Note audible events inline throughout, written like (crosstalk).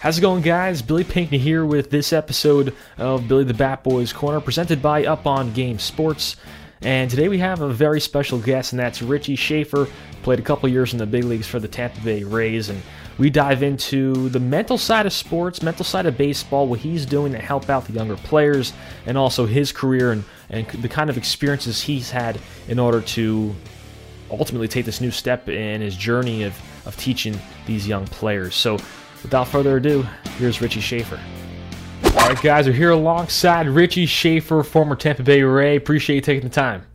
How's it going, guys? Billy Pinckney here with this episode of Billy the Bat Boys Corner, presented by Up on Game Sports. And today we have a very special guest, and that's Richie Shaffer. Played a couple years in the big leagues for the Tampa Bay Rays, and we dive into the mental side of sports, mental side of baseball, what he's doing to help out the younger players, and also his career and, and the kind of experiences he's had in order to ultimately take this new step in his journey of, of teaching these young players. So Without further ado, here's Richie Shaffer. All right, guys, we're here alongside Richie Shaffer, former Tampa Bay Ray. Appreciate you taking the time.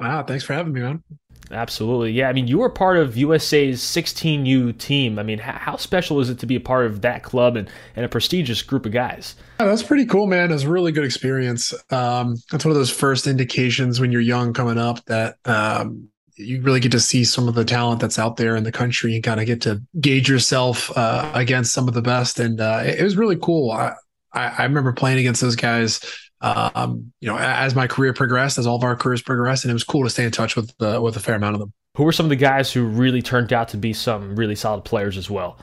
Wow, thanks for having me, man. Absolutely. Yeah, I mean, you were part of USA's 16U team. I mean, how special is it to be a part of that club and, and a prestigious group of guys? Yeah, that's pretty cool, man. It was a really good experience. Um, that's one of those first indications when you're young coming up that um, you really get to see some of the talent that's out there in the country and kind of get to gauge yourself uh, against some of the best. And uh, it, was really cool. I, I, remember playing against those guys. Um, you know, as my career progressed, as all of our careers progressed, and it was cool to stay in touch with the, with a fair amount of them. Who were some of the guys who really turned out to be some really solid players as well?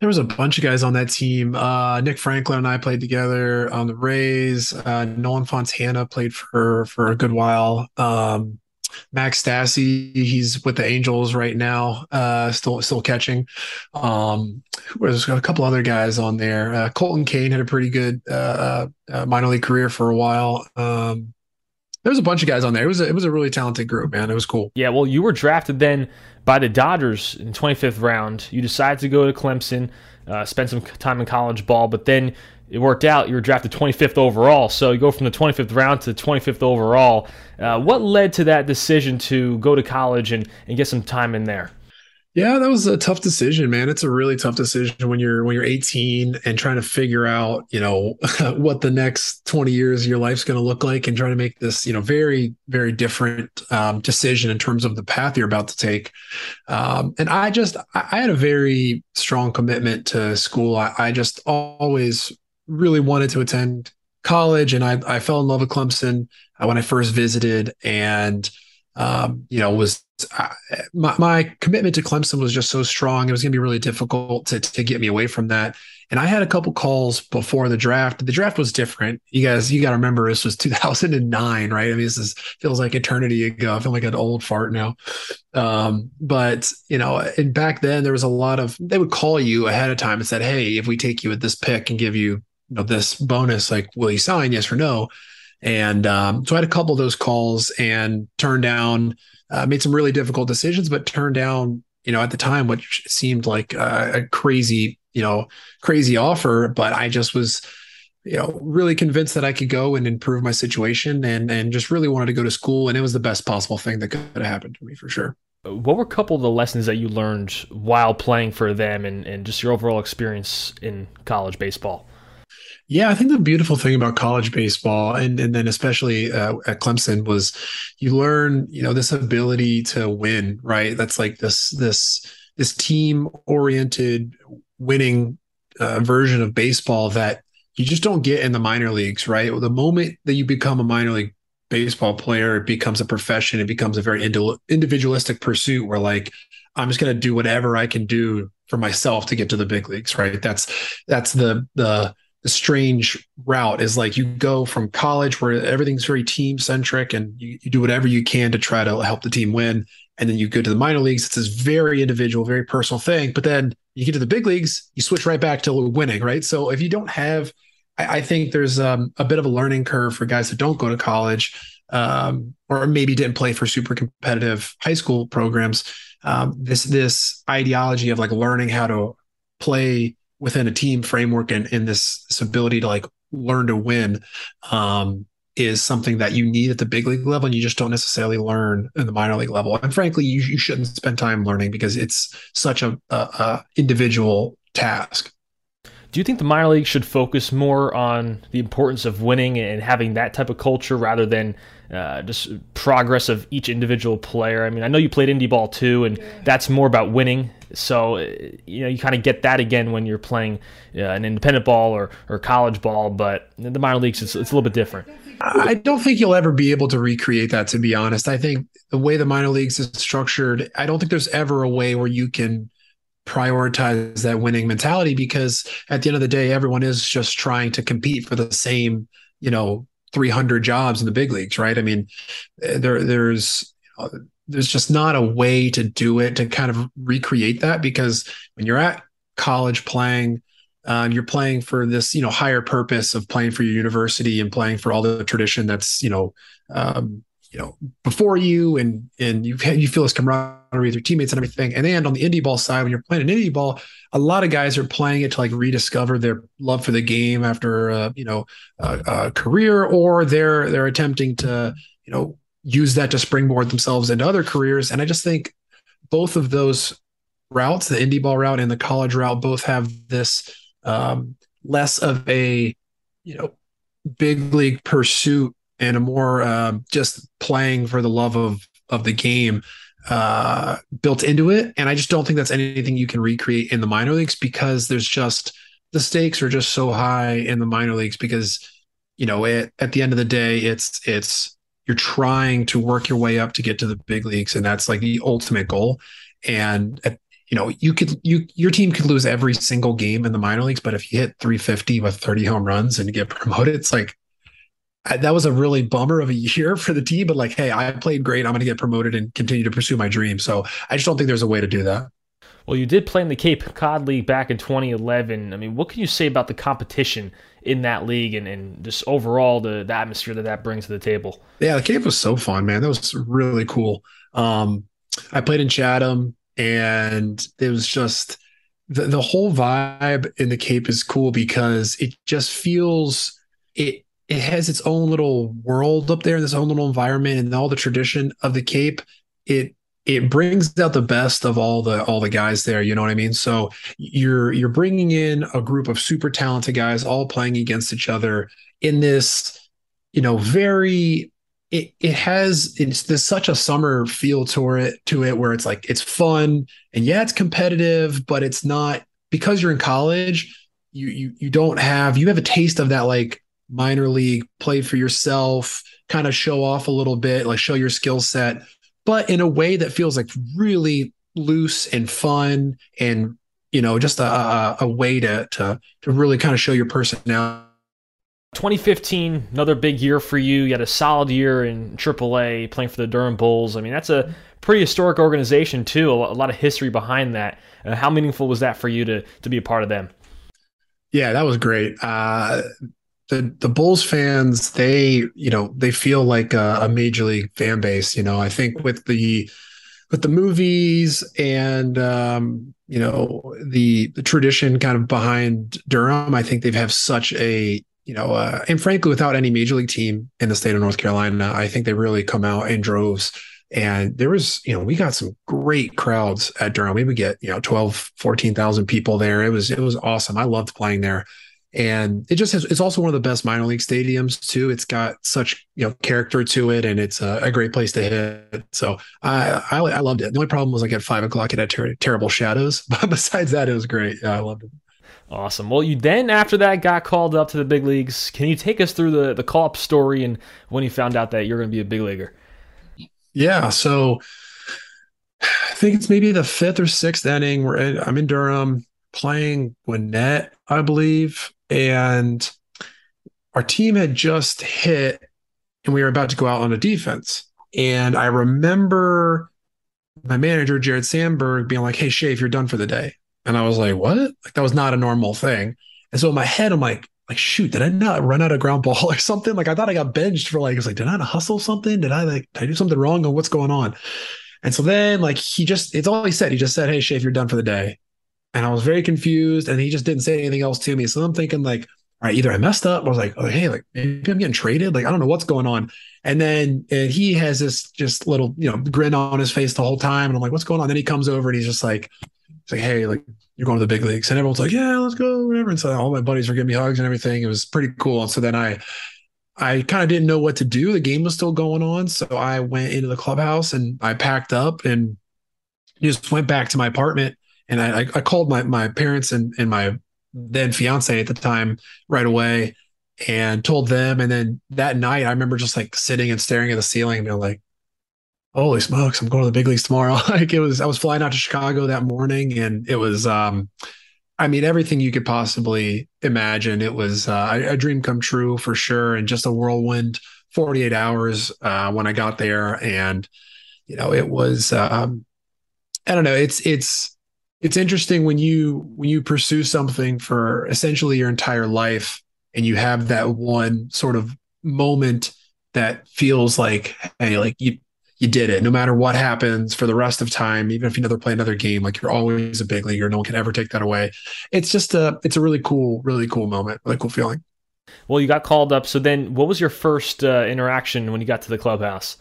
There was a bunch of guys on that team. Uh, Nick Franklin and I played together on the Rays. Uh, Nolan Fontana played for for a good while. Um, Max Stassi, he's with the Angels right now, uh, still still catching. Um, there's a couple other guys on there. Uh, Colton Cain had a pretty good uh, uh, minor league career for a while. Um, there was a bunch of guys on there. It was a, it was a really talented group, man. It was cool. Yeah, well, you were drafted then by the Dodgers in 25th round. You decided to go to Clemson, uh, spend some time in college ball, but then it worked out. You were drafted 25th overall. So you go from the 25th round to 25th overall. Uh, what led to that decision to go to college and, and get some time in there? Yeah, that was a tough decision, man. It's a really tough decision when you're when you're 18 and trying to figure out, you know, (laughs) what the next 20 years of your life's going to look like, and trying to make this, you know, very very different um, decision in terms of the path you're about to take. Um, and I just I had a very strong commitment to school. I, I just always really wanted to attend college, and I, I fell in love with Clemson uh, when I first visited, and um, you know was uh, my, my commitment to Clemson was just so strong. It was going to be really difficult to to get me away from that. And I had a couple calls before the draft. The draft was different. You guys, you got to remember this was 2009, right? I mean, this is feels like eternity ago. I feel like an old fart now. Um, but you know, and back then there was a lot of they would call you ahead of time and said, "Hey, if we take you at this pick and give you you know this bonus like will you sign yes or no? And um, so i had a couple of those calls and turned down uh, made some really difficult decisions but turned down you know at the time what seemed like a, a crazy you know crazy offer. But i just was you know really convinced that i could go and improve my situation and and just really wanted to go to school. And it was the best possible thing that could have happened to me for sure. What were a couple of the lessons that you learned while playing for them and, and just your overall experience in college baseball yeah, I think the beautiful thing about college baseball, and and then especially uh, at Clemson, was you learn, you know, this ability to win. Right, that's like this this this team oriented winning uh, version of baseball that you just don't get in the minor leagues, right? The moment that you become a minor league baseball player, it becomes a profession. It becomes a very individualistic pursuit where like I'm just going to do whatever I can do for myself to get to the big leagues, right? That's that's the the the strange route is like you go from college where everything's very team centric and you, you do whatever you can to try to help the team win. And then you go to the minor leagues. It's this very individual very personal thing. But then you get to the big leagues you switch right back to winning right? So if you don't have I, I think there's um, a bit of a learning curve for guys that don't go to college um, or maybe didn't play for super competitive high school programs. Um, this this ideology of like learning how to play within a team framework and, and this, this ability to like learn to win um, is something that you need at the big league level and you just don't necessarily learn in the minor league level and frankly you, you shouldn't spend time learning because it's such a, a, a individual task do you think the minor league should focus more on the importance of winning and having that type of culture rather than uh, just progress of each individual player? I mean, I know you played indie ball too, and that's more about winning. So uh, you know you kind of get that again when you're playing uh, an independent ball or, or college ball, but in the minor leagues it's, it's a little bit different. I don't think you'll ever be able to recreate that. To be honest, I think the way the minor leagues is structured, I don't think there's ever a way where you can prioritize that winning mentality because at the end of the day, everyone is just trying to compete for the same, you know, 300 jobs in the big leagues, right? I mean, there there's there's just not a way to do it to kind of recreate that because when you're at college playing, um, you're playing for this, you know, higher purpose of playing for your university and playing for all the tradition that's, you know, um, you know before you and and you you feel this camaraderie with your teammates and everything. And then on the indie ball side when you're playing an indie ball a lot of guys are playing it to like rediscover their love for the game after uh, you know a, a career or they're they're attempting to you know use that to springboard themselves into other careers and i just think both of those routes the indie ball route and the college route both have this um, less of a you know big league pursuit and a more uh, just playing for the love of of the game uh, built into it. And I just don't think that's anything you can recreate in the minor leagues because there's just the stakes are just so high in the minor leagues because you know it, at the end of the day it's it's you're trying to work your way up to get to the big leagues and that's like the ultimate goal and you know you could you your team could lose every single game in the minor leagues but if you hit 350 with 30 home runs and get (laughs) promoted it's like that was a really bummer of a year for the team, but like, hey, I played great. I'm going to get promoted and continue to pursue my dream. So I just don't think there's a way to do that. Well, you did play in the Cape Cod League back in 2011. I mean, what can you say about the competition in that league and, and just overall the, the atmosphere that that brings to the table? Yeah, the Cape was so fun, man. That was really cool. Um, I played in Chatham, and it was just the, the whole vibe in the Cape is cool because it just feels it it has its own little world up there, this own little environment, and all the tradition of the Cape. It it brings out the best of all the all the guys there. You know what I mean? So you're you're bringing in a group of super talented guys, all playing against each other in this, you know, very. It, it has it's there's such a summer feel to it to it where it's like it's fun and yeah it's competitive but it's not because you're in college you you you don't have you have a taste of that like minor league, play for yourself, kind of show off a little bit, like show your skill set, but in a way that feels like really loose and fun and you know just a, a, a way to to to really kind of show your personality 2015, another big year for you. You had a solid year in AAA, playing for the Durham Bulls. I mean, that's a pretty historic organization too. A lot of history behind that. Uh, how meaningful was that for you to to be a part of them? Yeah, that was great. Uh, the the Bulls fans they you know they feel like a, a, major league fan base. You know, I think with the with the movies and um, you know the the tradition kind of behind Durham, I think they've have such a you know uh, and frankly without any major league team in the state of North Carolina, I think they really come out in droves. And there was, you know, we got some great crowds at Durham. We would get, you know, 12, 14,000 people there. It was, it was awesome. I loved playing there and it just has it's also one of the best minor league stadiums too it's got such you know character to it and it's a, a great place to hit so I, I, I loved it the only problem was like at five o'clock it had ter- terrible shadows (laughs) but besides that it was great yeah i loved it Awesome. Well, you then after that got called up to the big leagues. Can you take us through the the call up story and when you found out that you're going to be a big leaguer? Yeah. So I think it's maybe the fifth or sixth inning. We're in, I'm in Durham playing Gwinnett, I believe, and our team had just hit, and we were about to go out on a defense. And I remember my manager Jared Sandberg being like, "Hey, Shay, if you're done for the day," and I was like, "What?" Like that was not a normal thing. And so in my head, I'm like, like shoot, did I not run out of ground ball (laughs) or something? Like I thought I got benched for like, I was like, did I hustle something? Did I like, did I do something wrong? Or what's going on? And so then like he just, it's all he said. He just said, Hey, Shay, if you're done for the day. And I was very confused and he just didn't say anything else to me. So I'm thinking like, all right, either I messed up. I was like, oh, hey, like maybe I'm getting traded. Like, I don't know what's going on. And then and he has this just little, you know, grin on his face the whole time. And I'm like, what's going on? Then he comes over and he's just like, he's like, hey, like you're going to the big leagues. And everyone's like, yeah, let's go, whatever. And so all my buddies were giving me hugs and everything. It was pretty cool. And so then I, I kind of didn't know what to do. The game was still going on. So I went into the clubhouse and I packed up and just went back to my apartment. And I, I called my, my parents and, and my then fiance at the time right away and told them. And then that night, I remember just like sitting and staring at the ceiling and being like, holy smokes, I'm going to the big leagues tomorrow. (laughs) like it was, I was flying out to Chicago that morning and it was, um, I mean, everything you could possibly imagine. It was uh, a, dream come true for sure. And just a whirlwind 48 hours uh, when I got there. And, you know, it was, um, I don't know, it's, it's, it's interesting when you when you pursue something for essentially your entire life and you have that one sort of moment that feels like hey like you you did it. No matter what happens for the rest of time even if you never play another game like you're always a big leaguer no one can ever take that away. It's just a it's a really cool really cool moment really cool feeling. Well you got called up. So then what was your first uh, interaction when you got to the clubhouse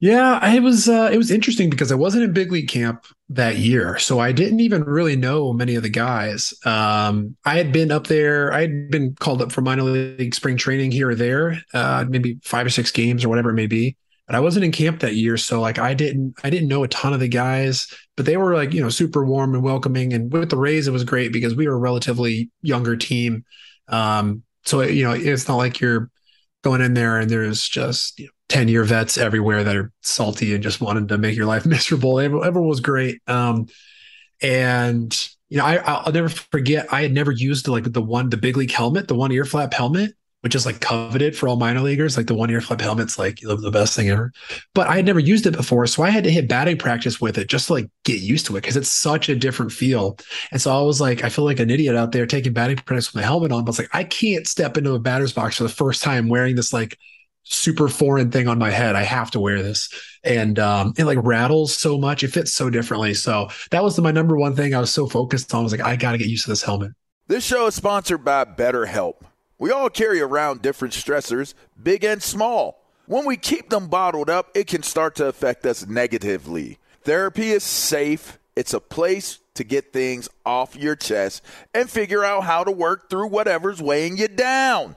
yeah, it was uh, it was interesting because I wasn't in big league camp that year, so I didn't even really know many of the guys. Um, I had been up there, I had been called up for minor league spring training here or there, uh, maybe five or six games or whatever it may be. But I wasn't in camp that year, so like I didn't I didn't know a ton of the guys, but they were like you know super warm and welcoming. And with the Rays, it was great because we were a relatively younger team. Um, so you know it's not like you're going in there and there's just you know, 10 year vets everywhere that are salty and just wanted to make your life (laughs) miserable. Everyone was great. Um, and you know, I, I'll never forget. I had never used like the one, the big league helmet, the one ear flap helmet, which is like coveted for all minor leaguers. Like the one ear flap helmet's like the best thing ever. But I had never used it before, so I had to hit batting practice with it just to like get used to it because it's such a different feel. And so I was like, I feel like an idiot out there taking batting practice with my helmet on. But it's like I can't step into a batter's box for the first time wearing this like super foreign thing on my head. I have to wear this. And um, it like rattles so much. It fits so differently. So that was my number one thing I was so focused on. I was like, I got to get used to this helmet. This show is sponsored by BetterHelp. We all carry around different stressors, big and small. When we keep them bottled up, it can start to affect us negatively. Therapy is safe. It's a place to get things off your chest and figure out how to work through whatever's weighing you down.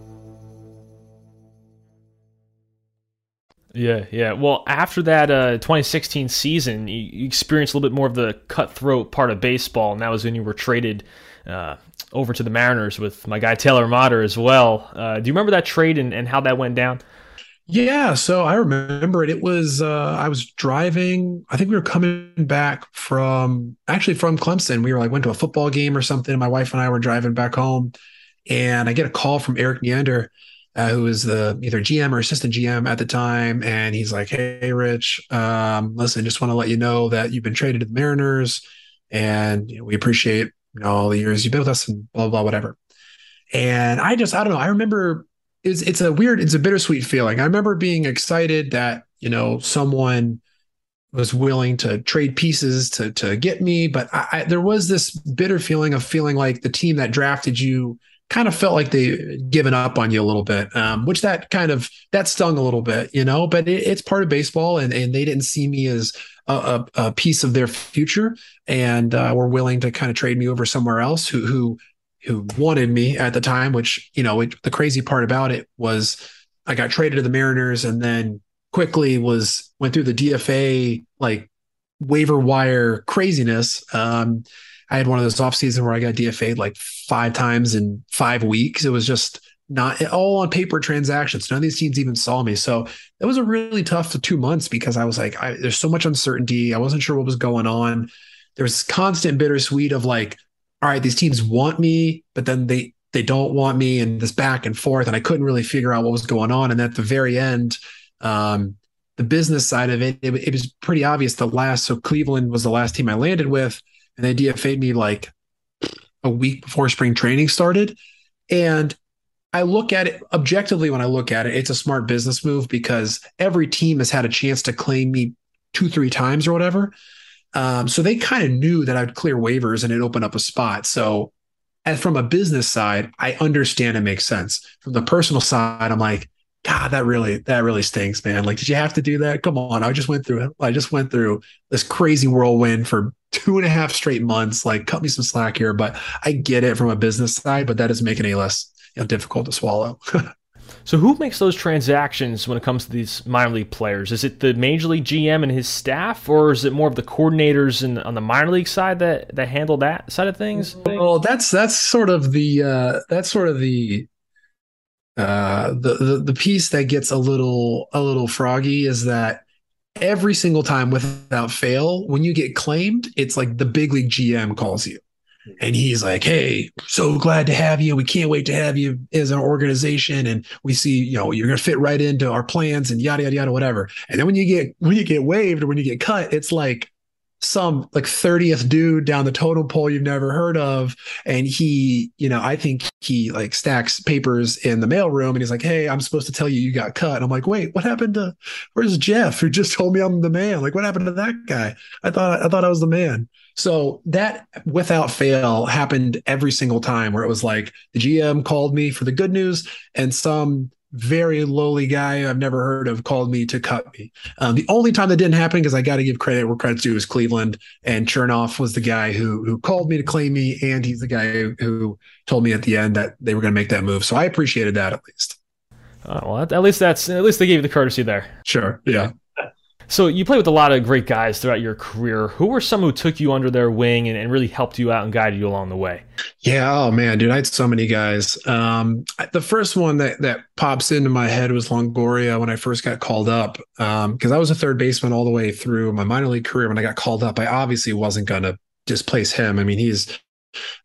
Yeah, yeah. Well, after that uh, 2016 season, you, experienced a little bit more of the cutthroat part of baseball, and that was when you were traded uh, over to the Mariners with my guy Taylor Motter as well. Uh, do you remember that trade and, and how that went down? Yeah, so I remember it. It was uh, I was driving. I think we were coming back from actually from Clemson. We were like went to a football game or something. My wife and I were driving back home, and I get a call from Erik Neander uh, who was the either GM or assistant GM at the time, and he's like, "Hey, Rich, um, listen, just want to let you know that you've been traded to the Mariners, and you know, we appreciate you know, all the years you've been with us, and blah blah whatever." And I just, I don't know. I remember it's it's a weird, it's a bittersweet feeling. I remember being excited that you know someone was willing to trade pieces to to get me, but I, I, there was this bitter feeling of feeling like the team that drafted you kind of felt like they given up on you a little bit, um, which that kind of that stung a little bit, you know. But it, it's part of baseball, and and they didn't see me as a, a, a piece of their future, and uh, were willing to kind of trade me over somewhere else who who who wanted me at the time. Which you know, it, the crazy part about it was I got traded to the Mariners, and then quickly was went through the DFA like waiver wire craziness. Um, I had one of those off seasons where I got DFA'd like five times in five weeks. It was just not all on paper transactions. None of these teams even saw me. So it was a really tough two months because I was like, I, there's so much uncertainty. I wasn't sure what was going on. There was constant bittersweet of like, all right, these teams want me, but then they they don't want me, and this back and forth, and I couldn't really figure out what was going on. And at the very end, um, the business side of it, it, it was pretty obvious. The last, so Cleveland was the last team I landed with and they DFA'd me like a week before spring training started. And I look at it objectively when I look at it, it's a smart business move because every team has had a chance to claim me two, three times or whatever. Um, so they kind of knew that I'd clear waivers and it opened up a spot. So, and from a business side, I understand it makes sense. From the personal side, I'm like, God, that really that really stinks, man. Like, did you have to do that? Come on, I just went through it. I just went through this crazy whirlwind for two and a half straight months. Like, cut me some slack here, but I get it from a business side, but that doesn't make it any less you know, difficult to swallow. (laughs) so, who makes those transactions when it comes to these minor league players? Is it the major league GM and his staff, or is it more of the coordinators in, on the minor league side that that handle that side of things? Well, that's that's sort of the uh, that's sort of the uh, the, the the piece that gets a little a little froggy is that every single time without fail, when you get claimed, it's like the big league GM calls you. And he's like, Hey, so glad to have you. We can't wait to have you as an organization. And we see, you know, you're gonna fit right into our plans and yada yada yada, whatever. And then when you get when you get waived or when you get cut, it's like some like 30th dude down the totem pole you've never heard of. And he you know i think he like stacks papers in the mailroom and he's like hey i'm supposed to tell you you got cut. And i'm like wait what happened to where's jeff who just told me i'm the man? Like what happened to that guy? I thought i thought i was the man. So that without fail happened every single time where it was like the gm called me for the good news and some very lowly guy I've never heard of called me to cut me. Um, the only time that didn't happen, because I got to give credit where credit's due, is Cleveland. And Chernoff was the guy who who called me to claim me, and he's the guy who, who told me at the end that they were going to make that move. So I appreciated that at least. Uh, well, at least that's at least they gave you the courtesy there. Sure. Yeah. So you played with a lot of great guys throughout your career. Who were some who took you under their wing and, and really helped you out and guided you along the way? Yeah, oh man, dude, I had so many guys. Um, the first one that that pops into my head was Longoria when I first got called up, because um, I was a third baseman all the way through my minor league career. When I got called up, I obviously wasn't going to displace him. I mean, he's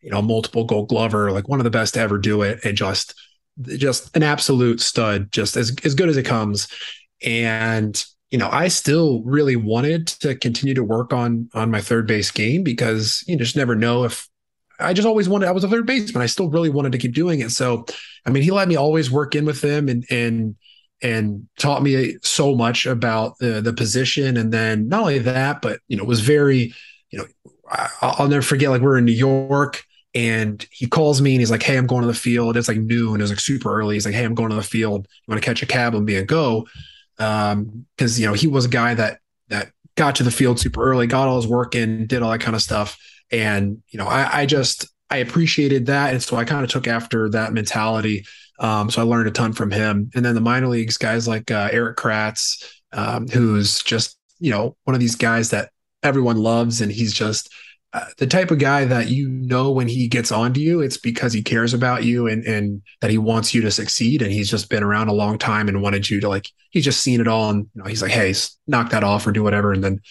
you know multiple Gold Glover, like one of the best to ever do it, and just just an absolute stud, just as as good as it comes. And you know, I still really wanted to continue to work on on my third base game because you just never know if I just always wanted I was a third baseman. I still really wanted to keep doing it. So, I mean, he let me always work in with him and and and taught me so much about the the position. And then not only that, but you know, was very you know, I'll never forget. Like we're in New York, and he calls me and he's like, "Hey, I'm going to the field." It's like noon. It was like super early. He's like, "Hey, I'm going to the field. You want to catch a cab and be a go?" Um, because you know he was a guy that that got to the field super early, got all his work in, did all that kind of stuff, and you know, I, I just I appreciated that, and so I kind of took after that mentality. Um, so I learned a ton from him, and then the minor leagues guys like uh, Erik Kratz, um, who's just you know one of these guys that everyone loves, and he's just the type of guy that you know when he gets onto you, it's because he cares about you and and that he wants you to succeed. And he's just been around a long time and wanted you to like. He's just seen it all, and you know he's like, hey, knock that off or do whatever. And then,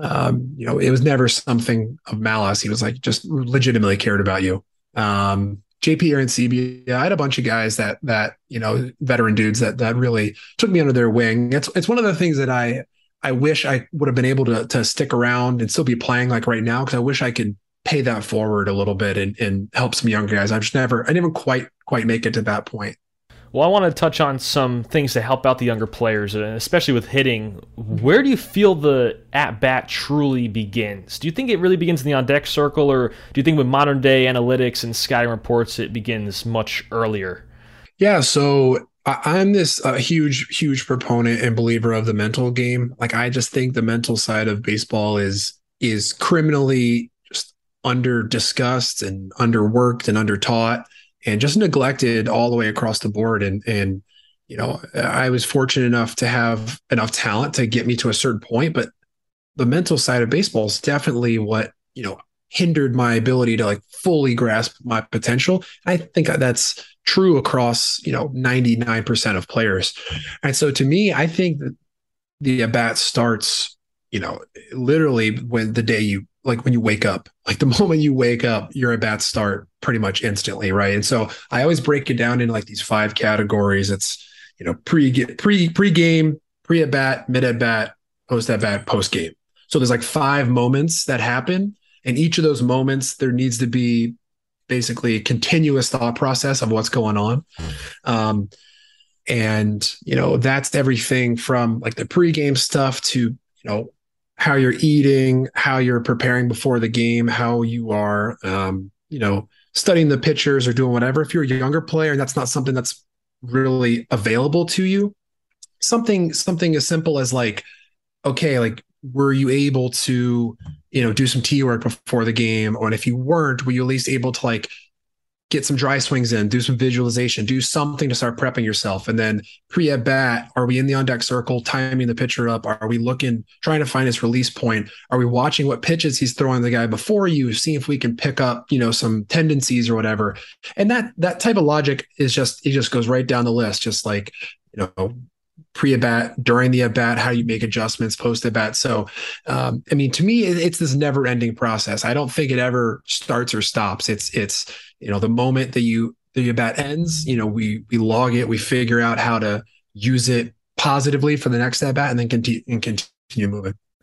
um, you know, it was never something of malice. He was like just legitimately cared about you. Um, JP Arencibia, I had a bunch of guys that that you know veteran dudes that that really took me under their wing. It's it's one of the things that I I wish I would have been able to to stick around and still be playing like right now because I wish I could pay that forward a little bit and, and help some younger guys. I've just never I never quite quite make it to that point. Well, I want to touch on some things to help out the younger players, uh, especially with hitting. Where do you feel the at bat truly begins? Do you think it really begins in the on deck circle, or do you think with modern day analytics and scouting reports it begins much earlier? Yeah, so I'm this uh, huge, huge proponent and believer of the mental game. Like I just think the mental side of baseball is is criminally just under discussed and underworked and under taught and just neglected all the way across the board. And and you know, I was fortunate enough to have enough talent to get me to a certain point, but the mental side of baseball is definitely what you know hindered my ability to like fully grasp my potential. I think that's true across, you know, 99% of players. And so to me, I think that the at bat starts, you know, literally when the day you like when you wake up, like the (laughs) moment you wake up, your at bats start pretty much instantly, right? And so I always break it down into like these five categories. It's you know pre pre pre game, pre at bat, mid at bat, post at bat, post game. So there's like five moments that happen, and each of those moments there needs to be basically a continuous thought process of what's going on. Um, and you know that's everything from like the pregame stuff to you know how you're eating, how you're preparing before the game, how you are, um, you know, studying the pitchers or doing whatever. If you're a younger player and that's not something that's really available to you, something something as simple as like, okay, like were you able to you know do some tee work before the game? Or if you weren't were you at least able to like get some dry swings in do some visualization do something to start prepping yourself? And then pre at bat are we in the on deck circle timing the pitcher up? Are we looking trying to find his release point? Are we watching what pitches he's throwing the guy before you seeing if we can pick up you know some tendencies or whatever? And that that type of logic is just it just goes right down the list just like you know pre at bat, during the at bat, how you make adjustments post at bat. So, um, I mean, to me, it's this never ending process. I don't think it ever starts or stops. It's it's you know the moment that you the at bat ends, you know, we we log it, we figure out how to use it positively for the next at bat, and then continue and continue moving.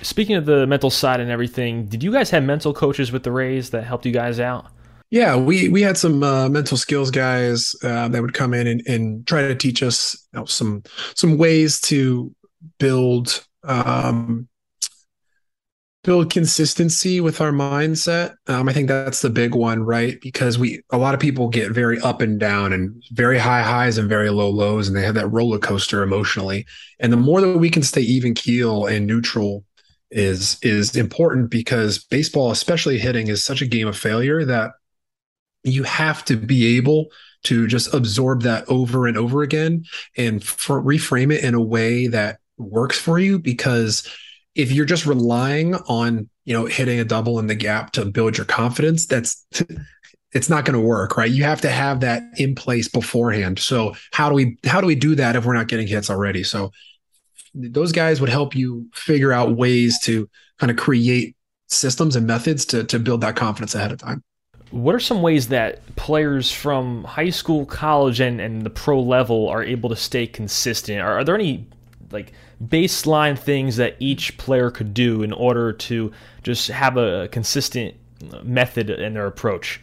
Speaking of the mental side and everything, did you guys have mental coaches with the Rays that helped you guys out? Yeah, we we had some uh, mental skills guys uh, that would come in and, and try to teach us you know, some some ways to build um, build consistency with our mindset. Um, I think that's the big one, right? Because we a lot of people get very up and down and very high highs and very low lows, and they have that roller coaster emotionally. And the more that we can stay even keel and neutral is is important because baseball, especially hitting, is such a game of failure that you have to be able to just absorb that over and over again and for, reframe it in a way that works for you. Because if you're just relying on you know hitting a double in the gap to build your confidence that's (laughs) it's not going to work right? You have to have that in place beforehand. So how do we how do we do that if we're not getting hits already? So those guys would help you figure out ways to kind of create systems and methods to to build that confidence ahead of time what are some ways that players from high school college and, and the pro level are able to stay consistent are, are there any like baseline things that each player could do in order to just have a consistent method in their approach.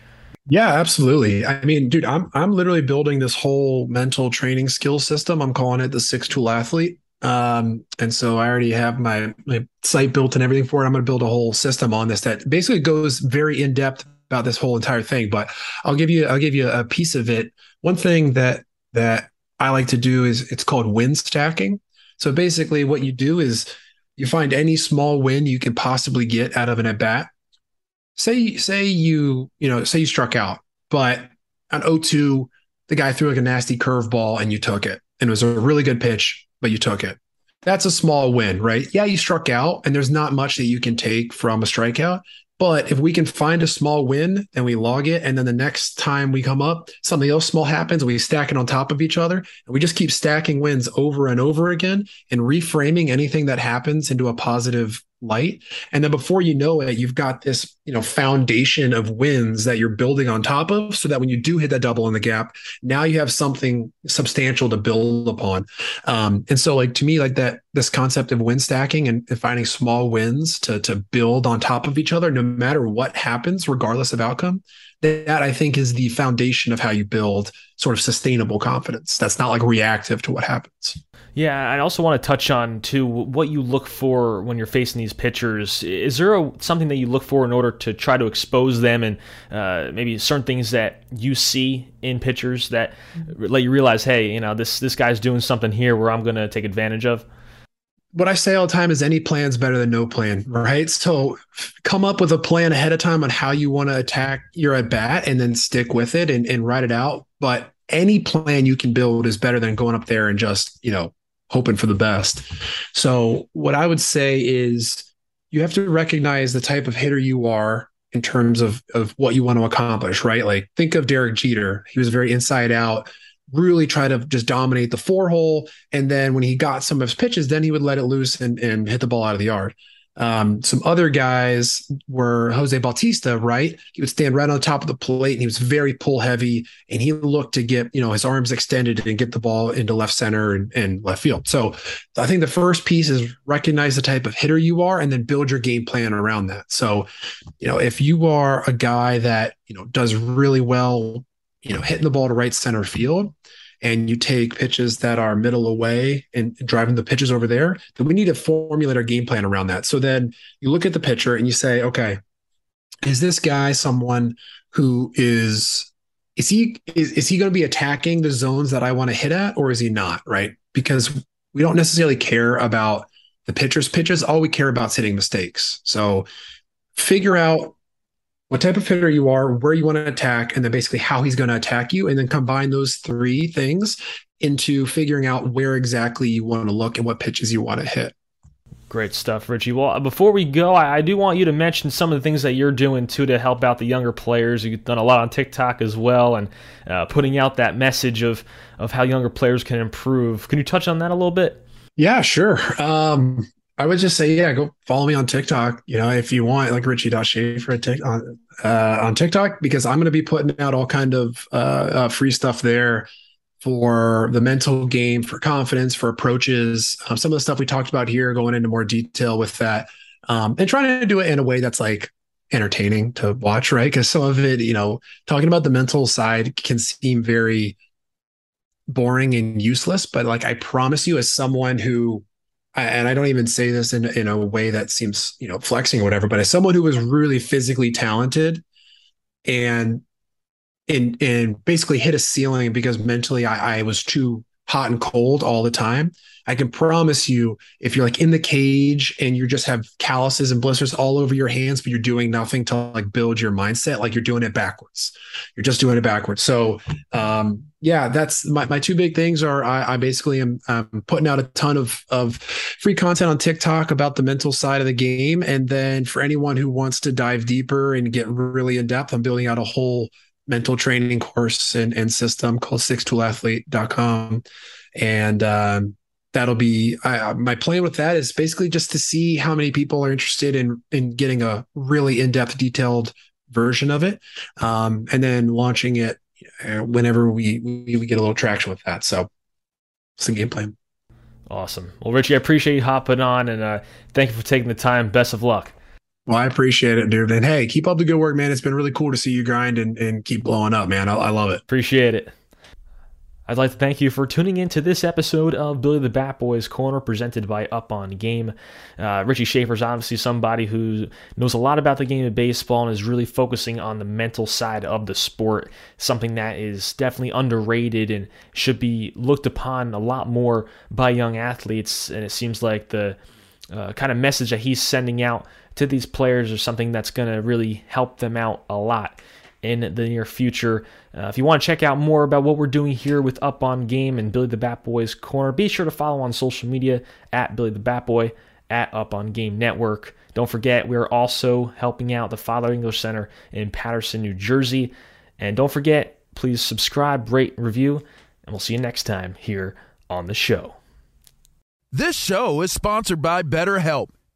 Yeah, absolutely. I mean, dude, I'm I'm literally building this whole mental training skill system. I'm calling it the six tool athlete. Um, and so I already have my, my site built and everything for it. I'm going to build a whole system on this that basically goes very in depth about this whole entire thing. But I'll give you I'll give you a piece of it. One thing that that I like to do is it's called win stacking. So basically, what you do is you find any small win you can possibly get out of an at bat. Say, say you, you know, say you struck out, but on 0-2, the guy threw like a nasty curveball and you took it. And it was a really good pitch, but you took it. That's a small win, right? Yeah, you struck out, and there's not much that you can take from a strikeout, but if we can find a small win and we log it, and then the next time we come up, something else small happens, we stack it on top of each other, and we just keep stacking wins over and over again and reframing anything that happens into a positive light. And then before you know it, you've got this, you know, foundation of wins that you're building on top of so that when you do hit that double in the gap, now you have something substantial to build upon. Um, and so like to me, like that, this concept of win stacking and, and finding small wins to, to build on top of each other, no matter what happens, regardless of outcome, that I think is the foundation of how you build sort of sustainable confidence. That's not like reactive to what happens. Yeah, I also want to touch on too what you look for when you're facing these pitchers. Is there a, something that you look for in order to try to expose them, and uh, maybe certain things that you see in pitchers that let you realize, hey, you know, this this guy's doing something here where I'm going to take advantage of? What I say all the time is any plan's better than no plan, right? So come up with a plan ahead of time on how you want to attack your at bat and then stick with it and, and write it out. But any plan you can build is better than going up there and just, you know, hoping for the best. So what I would say is you have to recognize the type of hitter you are in terms of of what you want to accomplish, right? Like think of Derek Jeter. He was very inside out, really try to just dominate the four hole. And then when he got some of his pitches, then he would let it loose and, and hit the ball out of the yard. Um, some other guys were Jose Bautista, right? He would stand right on top of the plate and he was very pull heavy and he looked to get, you know, his arms extended and get the ball into left center and, and left field. So I think the first piece is recognize the type of hitter you are and then build your game plan around that. So, you know, if you are a guy that, you know, does really well, you know, hitting the ball to right center field, and you take pitches that are middle away and driving the pitches over there, then we need to formulate our game plan around that. So then you look at the pitcher and you say, okay, is this guy someone who is is he is, is he going to be attacking the zones that I want to hit at or is he not, right? Because we don't necessarily care about the pitcher's pitches. All we care about is hitting mistakes. So figure out what type of hitter you are, where you want to attack, and then basically how he's going to attack you, and then combine those three things into figuring out where exactly you want to look and what pitches you want to hit. Great stuff, Richie. Well, before we go, I, do want you to mention some of the things that you're doing too to help out the younger players. You've done a lot on TikTok as well, and uh, putting out that message of of how younger players can improve. Can you touch on that a little bit? Yeah, sure. Um, I would just say, yeah, go follow me on TikTok. You know, if you want, like Richie Shaffer on uh, on TikTok, because I'm going to be putting out all kind of uh, uh, free stuff there for the mental game, for confidence, for approaches. Um, some of the stuff we talked about here, going into more detail with that, um, and trying to do it in a way that's like entertaining to watch, right? Because some of it, you know, talking about the mental side can seem very boring and useless. But like, I promise you, as someone who, and I don't even say this in in a way that seems you know flexing or whatever, but as someone who was really physically talented and and and basically hit a ceiling because mentally I, I was too hot and cold all the time. I can promise you, if you're like in the cage and you just have calluses and blisters all over your hands, but you're doing nothing to like build your mindset, like you're doing it backwards. You're just doing it backwards. So, um, yeah, that's my, my two big things are I, I basically am um, putting out a ton of, of free content on TikTok about the mental side of the game. And then for anyone who wants to dive deeper and get really in depth, I'm building out a whole mental training course and, and system called sixtoolathlete.com. And, um, that'll be I, my plan with that is basically just to see how many people are interested in in getting a really in-depth detailed version of it um, and then launching it uh, whenever we, we, we get a little traction with that so it's the game plan awesome well richie i appreciate you hopping on and uh, thank you for taking the time best of luck well, I appreciate it, dude. And hey, keep up the good work, man. It's been really cool to see you grind and, and keep blowing up, man. I, I love it. Appreciate it. I'd like to thank you for tuning in to this episode of Billy the Bat Boys Corner presented by Up on Game. Uh, Richie Shaffer is obviously somebody who knows a lot about the game of baseball and is really focusing on the mental side of the sport, something that is definitely underrated and should be looked upon a lot more by young athletes. And it seems like the uh, kind of message that he's sending out to these players is something that's going to really help them out a lot in the near future. Uh, if you want to check out more about what we're doing here with Up on Game and Billy the Bat Boys Corner, be sure to follow on social media at Billy the Bat Boy, at Up on Game Network. Don't forget, we're also helping out the Father English Center in Paterson, New Jersey. And don't forget, please subscribe, rate, review, and we'll see you next time here on the show. This show is sponsored by BetterHelp.